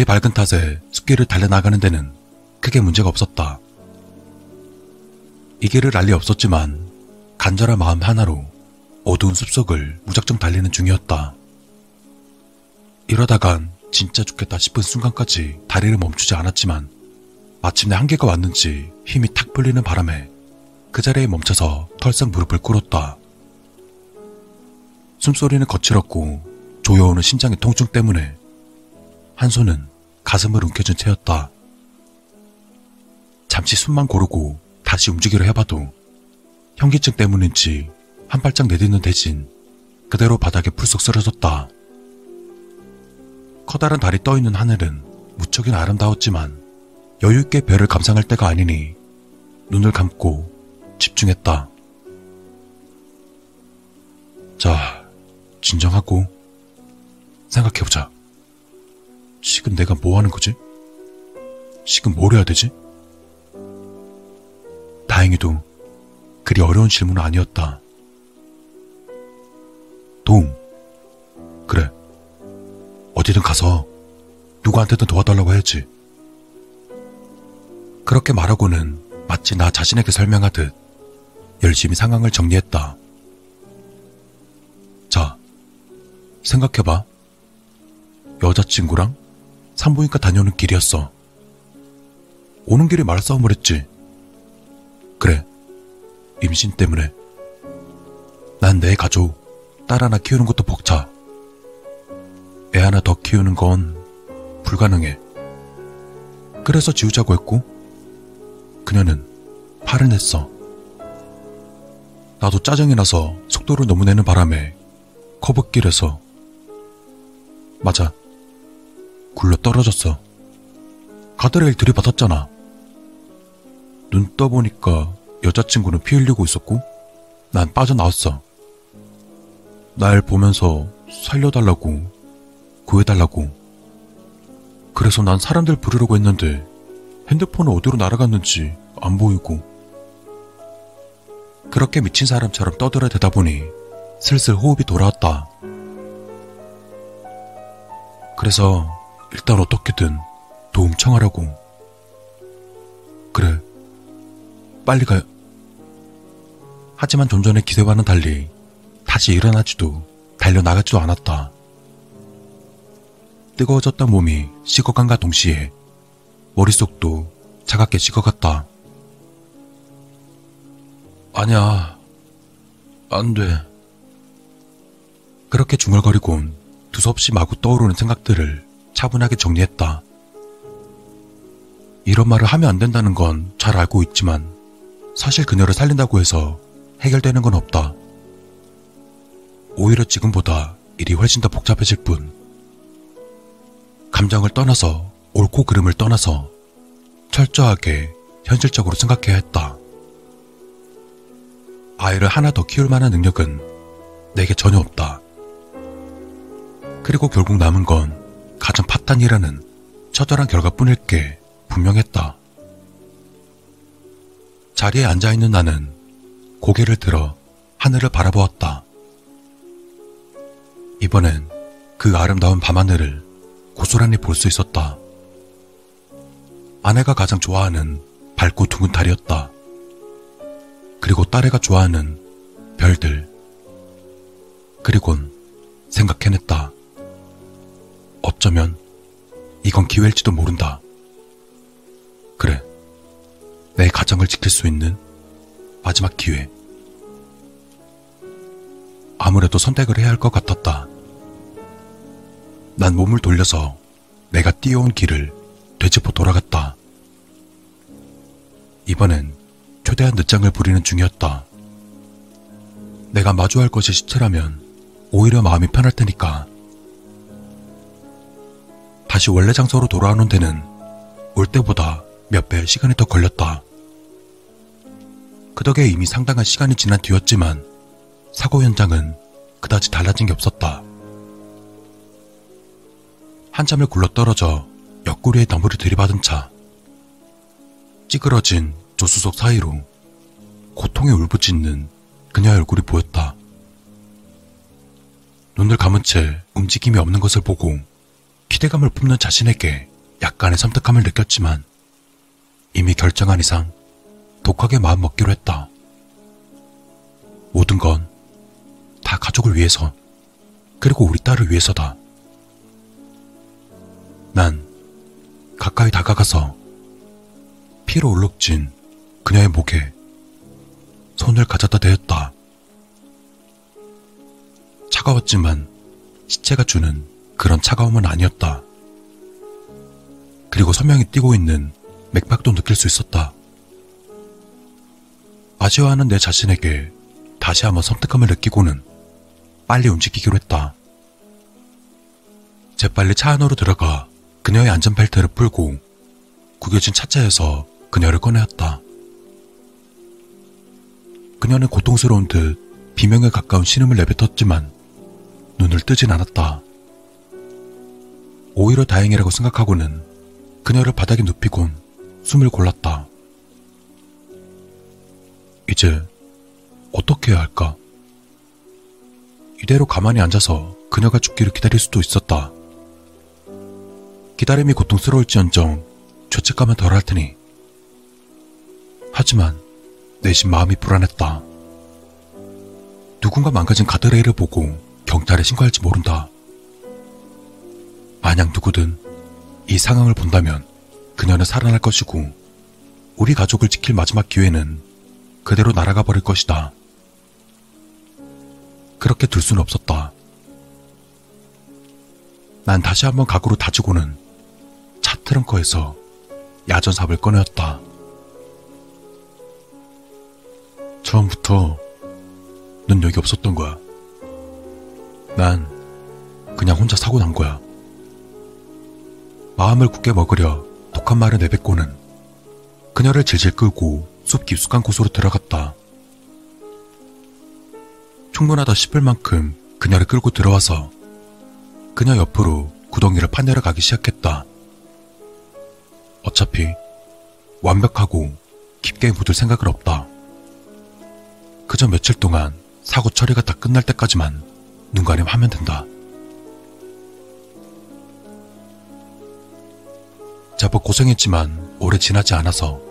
날이 밝은 탓에 숲길을 달려나가는 데는 크게 문제가 없었다. 이 길을 알리 없었지만 간절한 마음 하나로 어두운 숲속을 무작정 달리는 중이었다. 이러다간 진짜 죽겠다 싶은 순간까지 다리를 멈추지 않았지만 마침내 한계가 왔는지 힘이 탁 풀리는 바람에 그 자리에 멈춰서 털썩 무릎을 꿇었다. 숨소리는 거칠었고 조여오는 심장의 통증 때문에 한 손은 가슴을 움켜쥔 채였다. 잠시 숨만 고르고 다시 움직이려 해봐도 현기증 때문인지 한 발짝 내딛는 대신 그대로 바닥에 풀썩 쓰러졌다. 커다란 달이 떠있는 하늘은 무척이나 아름다웠지만 여유있게 별을 감상할 때가 아니니 눈을 감고 집중했다. 자, 진정하고 생각해보자. 지금 내가 뭐 하는 거지? 지금 뭘 해야 되지? 다행히도 그리 어려운 질문은 아니었다. 도움. 그래. 어디든 가서 누구한테든 도와달라고 해야지. 그렇게 말하고는 마치 나 자신에게 설명하듯 열심히 상황을 정리했다. 자, 생각해봐. 여자친구랑 산부인과 다녀오는 길이었어. 오는 길에 말싸움을 했지. 그래, 임신 때문에. 난 내 가족, 딸 하나 키우는 것도 벅차. 애 하나 더 키우는 건 불가능해. 그래서 지우자고 했고, 그녀는 팔을 냈어. 나도 짜증이 나서 속도를 너무 내는 바람에 커브길에서 맞아 굴러 떨어졌어. 가드레일 들이받았잖아. 눈 떠보니까 여자친구는 피 흘리고 있었고 난 빠져나왔어. 날 보면서 살려달라고 구해달라고 그래서 난 사람들 부르려고 했는데 핸드폰은 어디로 날아갔는지 안 보이고 그렇게 미친 사람처럼 떠들어 대다 보니 슬슬 호흡이 돌아왔다. 그래서 일단 어떻게든 도움 청하려고. 그래. 빨리 가요. 하지만 좀 전의 기대와는 달리 다시 일어나지도 달려나가지도 않았다. 뜨거워졌던 몸이 식어간과 동시에 머릿속도 차갑게 식어갔다. 아니야. 안 돼. 그렇게 중얼거리곤 두서없이 마구 떠오르는 생각들을 차분하게 정리했다. 이런 말을 하면 안 된다는 건 잘 알고 있지만 사실 그녀를 살린다고 해서 해결되는 건 없다. 오히려 지금보다 일이 훨씬 더 복잡해질 뿐. 감정을 떠나서 옳고 그름을 떠나서 철저하게 현실적으로 생각해야 했다. 아이를 하나 더 키울 만한 능력은 내게 전혀 없다. 그리고 결국 남은 건 가정 파탄이라는 처절한 결과뿐일 게 분명했다. 자리에 앉아있는 나는 고개를 들어 하늘을 바라보았다. 이번엔 그 아름다운 밤하늘을 고스란히 볼 수 있었다. 아내가 가장 좋아하는 밝고 둥근 달이었다. 그리고 딸애가 좋아하는 별들. 그리곤 생각해냈다. 어쩌면 이건 기회일지도 모른다. 그래. 내 가정을 지킬 수 있는 마지막 기회. 아무래도 선택을 해야 할 것 같았다. 난 몸을 돌려서 내가 뛰어온 길을 되짚어 돌아갔다. 이번엔 최대한 늦장을 부리는 중이었다. 내가 마주할 것이 시체라면 오히려 마음이 편할 테니까. 다시 원래 장소로 돌아오는 데는 올 때보다 몇 배의 시간이 더 걸렸다. 그 덕에 이미 상당한 시간이 지난 뒤였지만 사고 현장은 그다지 달라진 게 없었다. 한참을 굴러떨어져 옆구리에 나무를 들이받은 차. 찌그러진 조수석 사이로 고통에 울부짖는 그녀의 얼굴이 보였다. 눈을 감은 채 움직임이 없는 것을 보고 기대감을 뿜는 자신에게 약간의 섬뜩함을 느꼈지만 이미 결정한 이상 독하게 마음 먹기로 했다. 모든 건 다 가족을 위해서 그리고 우리 딸을 위해서다. 난 가까이 다가가서 피로 울룩진 그녀의 목에 손을 가졌다 대었다. 차가웠지만 시체가 주는 그런 차가움은 아니었다. 그리고 선명히 뛰고 있는 맥박도 느낄 수 있었다. 아쉬워하는 내 자신에게 다시 한번 섬뜩함을 느끼고는 빨리 움직이기로 했다. 재빨리 차 안으로 들어가 그녀의 안전벨트를 풀고 구겨진 차차에서 그녀를 꺼내었다. 그녀는 고통스러운 듯 비명에 가까운 신음을 내뱉었지만 눈을 뜨진 않았다. 오히려 다행이라고 생각하고는 그녀를 바닥에 눕히곤 숨을 골랐다. 이제 어떻게 해야 할까? 이대로 가만히 앉아서 그녀가 죽기를 기다릴 수도 있었다. 기다림이 고통스러울지언정 죄책감은 덜할 테니. 하지만 내심 마음이 불안했다. 누군가 망가진 가드레일을 보고 경찰에 신고할지 모른다. 만약 누구든 이 상황을 본다면 그녀는 살아날 것이고 우리 가족을 지킬 마지막 기회는 그대로 날아가 버릴 것이다. 그렇게 둘 수는 없었다. 난 다시 한번 각오로 다지고는 차 트렁크에서 야전삽을 꺼내었다. 처음부터 넌 여기 없었던 거야. 난 그냥 혼자 사고 난 거야. 마음을 굳게 먹으려 독한 말을 내뱉고는 그녀를 질질 끌고 숲 깊숙한 곳으로 들어갔다. 충분하다 싶을 만큼 그녀를 끌고 들어와서 그녀 옆으로 구덩이를 파내려 가기 시작했다. 어차피 완벽하고 깊게 묻을 생각은 없다. 그저 며칠 동안 사고 처리가 다 끝날 때까지만 눈 가림하면 된다. 제법 고생했지만 오래 지나지 않아서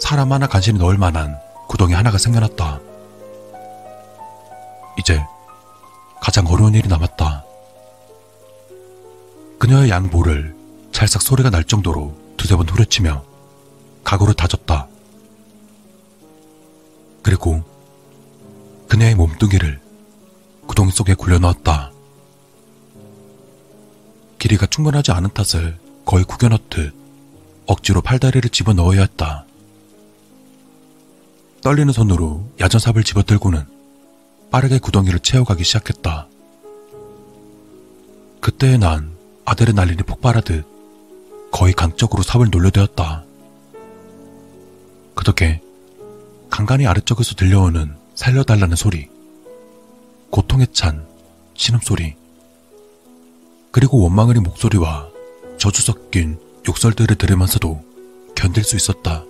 사람 하나 간신히 넣을 만한 구덩이 하나가 생겨났다. 이제 가장 어려운 일이 남았다. 그녀의 양보를 찰싹 소리가 날 정도로 두세 번 후려치며 각오를 다졌다. 그리고 그녀의 몸뚱이를 구덩이 속에 굴려 넣었다. 길이가 충분하지 않은 탓을 거의 구겨넣듯 억지로 팔다리를 집어 넣어야 했다. 떨리는 손으로 야전삽을 집어들고는 빠르게 구덩이를 채워가기 시작했다. 그때의 난 아드레날린이 폭발하듯 거의 강적으로 삽을 놀려대었다. 그 덕에 간간히 아래쪽에서 들려오는 살려달라는 소리, 고통에 찬 신음소리, 그리고 원망을린 목소리와 저주 섞인 욕설들을 들으면서도 견딜 수 있었다.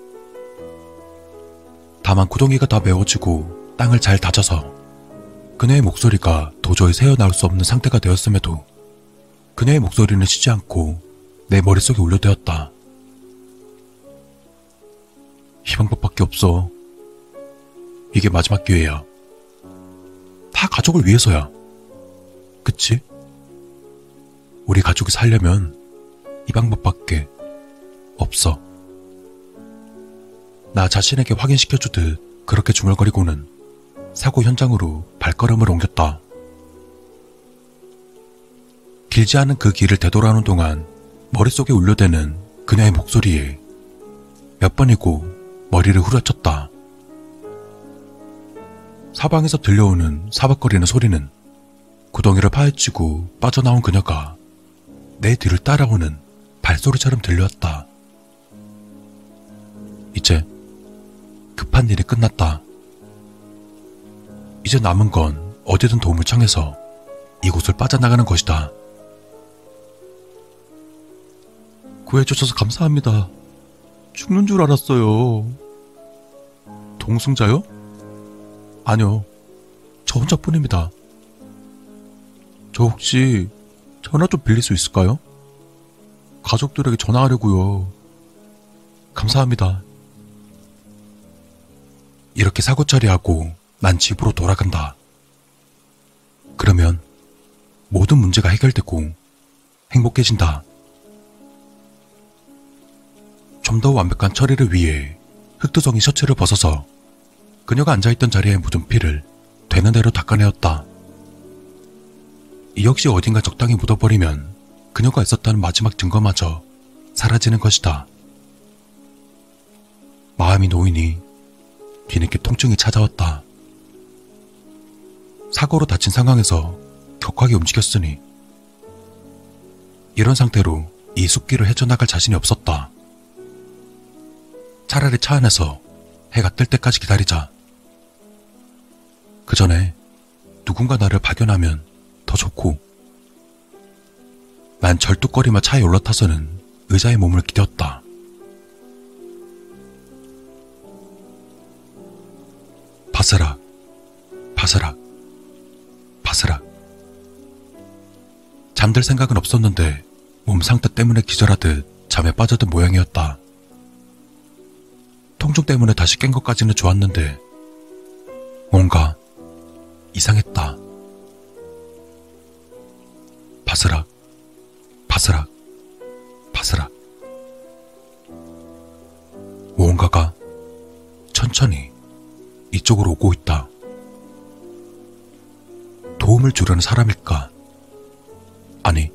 다만 구덩이가 다 메워지고 땅을 잘 다져서 그녀의 목소리가 도저히 새어나올 수 없는 상태가 되었음에도 그녀의 목소리는 쉬지 않고 내 머릿속에 울려대었다. 이 방법밖에 없어. 이게 마지막 기회야. 다 가족을 위해서야. 그치? 우리 가족이 살려면 이 방법밖에 없어. 나 자신에게 확인시켜주듯 그렇게 중얼거리고는 사고 현장으로 발걸음을 옮겼다. 길지 않은 그 길을 되돌아오는 동안 머릿속에 울려대는 그녀의 목소리에 몇 번이고 머리를 후려쳤다. 사방에서 들려오는 사박거리는 소리는 구덩이를 파헤치고 빠져나온 그녀가 내 뒤를 따라오는 발소리처럼 들려왔다. 이제 급한 일이 끝났다. 이제 남은 건 어디든 도움을 청해서 이곳을 빠져나가는 것이다. 구해주셔서 감사합니다. 죽는 줄 알았어요. 동승자요? 아니요. 저 혼자뿐입니다. 저 혹시 전화 좀 빌릴 수 있을까요? 가족들에게 전화하려고요. 감사합니다. 이렇게 사고 처리하고 난 집으로 돌아간다. 그러면 모든 문제가 해결되고 행복해진다. 좀 더 완벽한 처리를 위해 흑두성이 셔츠를 벗어서 그녀가 앉아있던 자리에 묻은 피를 되는 대로 닦아내었다. 이 역시 어딘가 적당히 묻어버리면 그녀가 있었다는 마지막 증거마저 사라지는 것이다. 마음이 놓이니 뒤늦게 통증이 찾아왔다. 사고로 다친 상황에서 격하게 움직였으니 이런 상태로 이 숲길을 헤쳐나갈 자신이 없었다. 차라리 차 안에서 해가 뜰 때까지 기다리자. 그 전에 누군가 나를 발견하면 더 좋고 난 절뚝거리며 차에 올라타서는 의자에 몸을 기대었다. 바스락, 바스락, 바스락. 잠들 생각은 없었는데 몸 상태 때문에 기절하듯 잠에 빠져든 모양이었다. 통증 때문에 다시 깬 것까지는 좋았는데 뭔가 이상했다. 바스락, 바스락, 바스락. 무언가가 천천히 이쪽으로 오고 있다. 도움을 주려는 사람일까? 아니,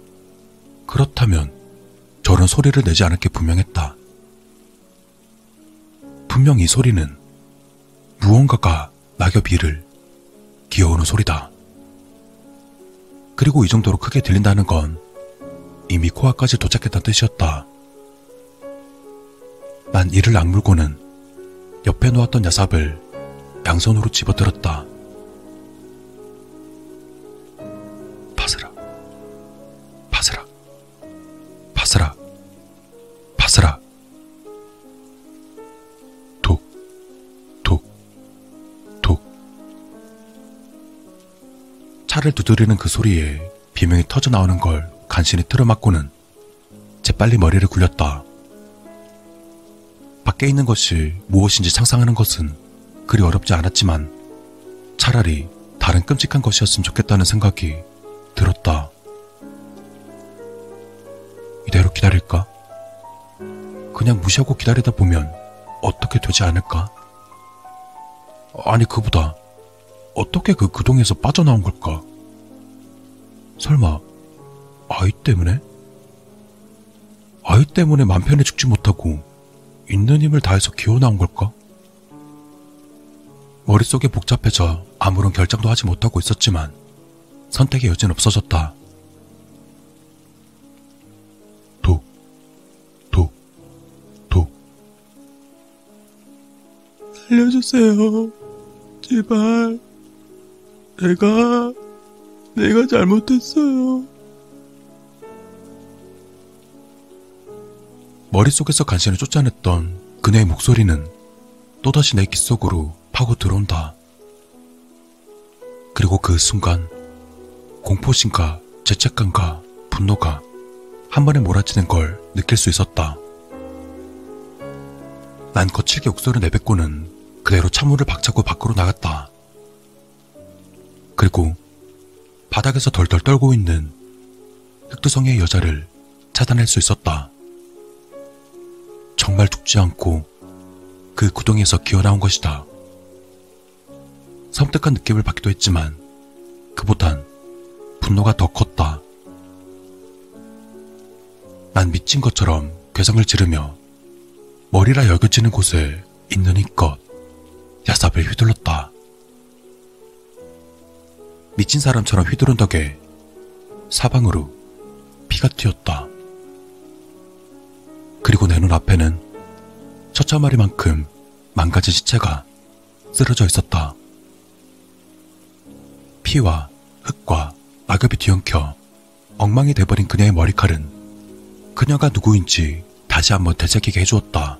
그렇다면 저런 소리를 내지 않을 게 분명했다. 분명 이 소리는 무언가가 낙엽 위를 기어오는 소리다. 그리고 이 정도로 크게 들린다는 건 이미 코앞까지 도착했다는 뜻이었다. 난 이를 악물고는 옆에 놓았던 야삽을 양손으로 집어들었다. 바스락, 바스락, 바스락, 바스락. 톡, 톡, 톡. 차를 두드리는 그 소리에 비명이 터져 나오는 걸 간신히 틀어막고는 재빨리 머리를 굴렸다. 밖에 있는 것이 무엇인지 상상하는 것은 그리 어렵지 않았지만 차라리 다른 끔찍한 것이었으면 좋겠다는 생각이 들었다. 이대로 기다릴까? 그냥 무시하고 기다리다 보면 어떻게 되지 않을까? 아니, 그보다 어떻게 그 구동에서 빠져나온 걸까? 설마 아이 때문에? 아이 때문에 맘 편히 죽지 못하고 있는 힘을 다해서 기어 나온 걸까? 머릿속에 복잡해져 아무런 결정도 하지 못하고 있었지만 선택의 여지는 없어졌다. 독, 독, 독. 살려주세요. 제발. 내가, 내가 잘못했어요. 머릿속에서 간신히 쫓아냈던 그녀의 목소리는 또다시 내 귓속으로 파고 들어온다. 그리고 그 순간 공포심과 죄책감과 분노가 한 번에 몰아치는 걸 느낄 수 있었다. 난 거칠게 옥소를 내뱉고는 그대로 창문을 박차고 밖으로 나갔다. 그리고 바닥에서 덜덜 떨고 있는 흑두성의 여자를 찾아낼 수 있었다. 정말 죽지 않고 그 구덩이에서 기어나온 것이다. 섬뜩한 느낌을 받기도 했지만 그보단 분노가 더 컸다. 난 미친 것처럼 괴성을 지르며 머리라 여겨지는 곳에 있는 힘껏 야삽을 휘둘렀다. 미친 사람처럼 휘두른 덕에 사방으로 피가 튀었다. 그리고 내 눈앞에는 처처마리만큼 망가진 시체가 쓰러져 있었다. 피와 흙과 낙엽이 뒤엉켜 엉망이 돼버린 그녀의 머리칼은 그녀가 누구인지 다시 한번 되새기게 해주었다.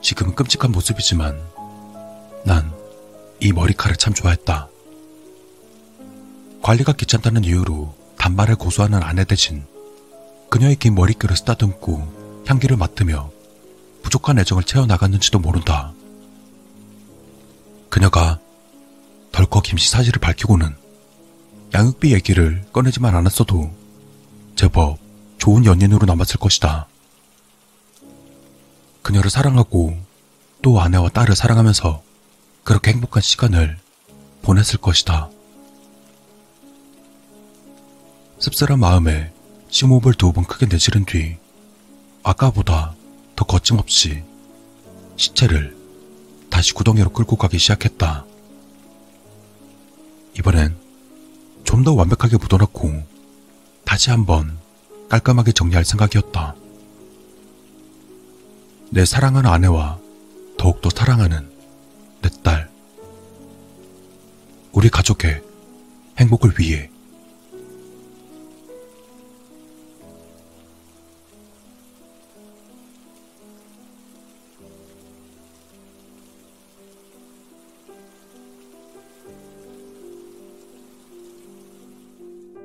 지금은 끔찍한 모습이지만 난 이 머리칼을 참 좋아했다. 관리가 귀찮다는 이유로 단말을 고수하는 아내 대신 그녀의 긴 머릿결을 쓰다듬고 향기를 맡으며 부족한 애정을 채워나갔는지도 모른다. 그녀가 덜컥 김씨 사실을 밝히고는 양육비 얘기를 꺼내지만 않았어도 제법 좋은 연인으로 남았을 것이다. 그녀를 사랑하고 또 아내와 딸을 사랑하면서 그렇게 행복한 시간을 보냈을 것이다. 씁쓸한 마음에 심호흡을 두 번 크게 내쉬른 뒤 아까보다 더 거침없이 시체를 다시 구덩이로 끌고 가기 시작했다. 이번엔 좀 더 완벽하게 묻어놓고 다시 한번 깔끔하게 정리할 생각이었다. 내 사랑하는 아내와 더욱더 사랑하는 내 딸. 우리 가족의 행복을 위해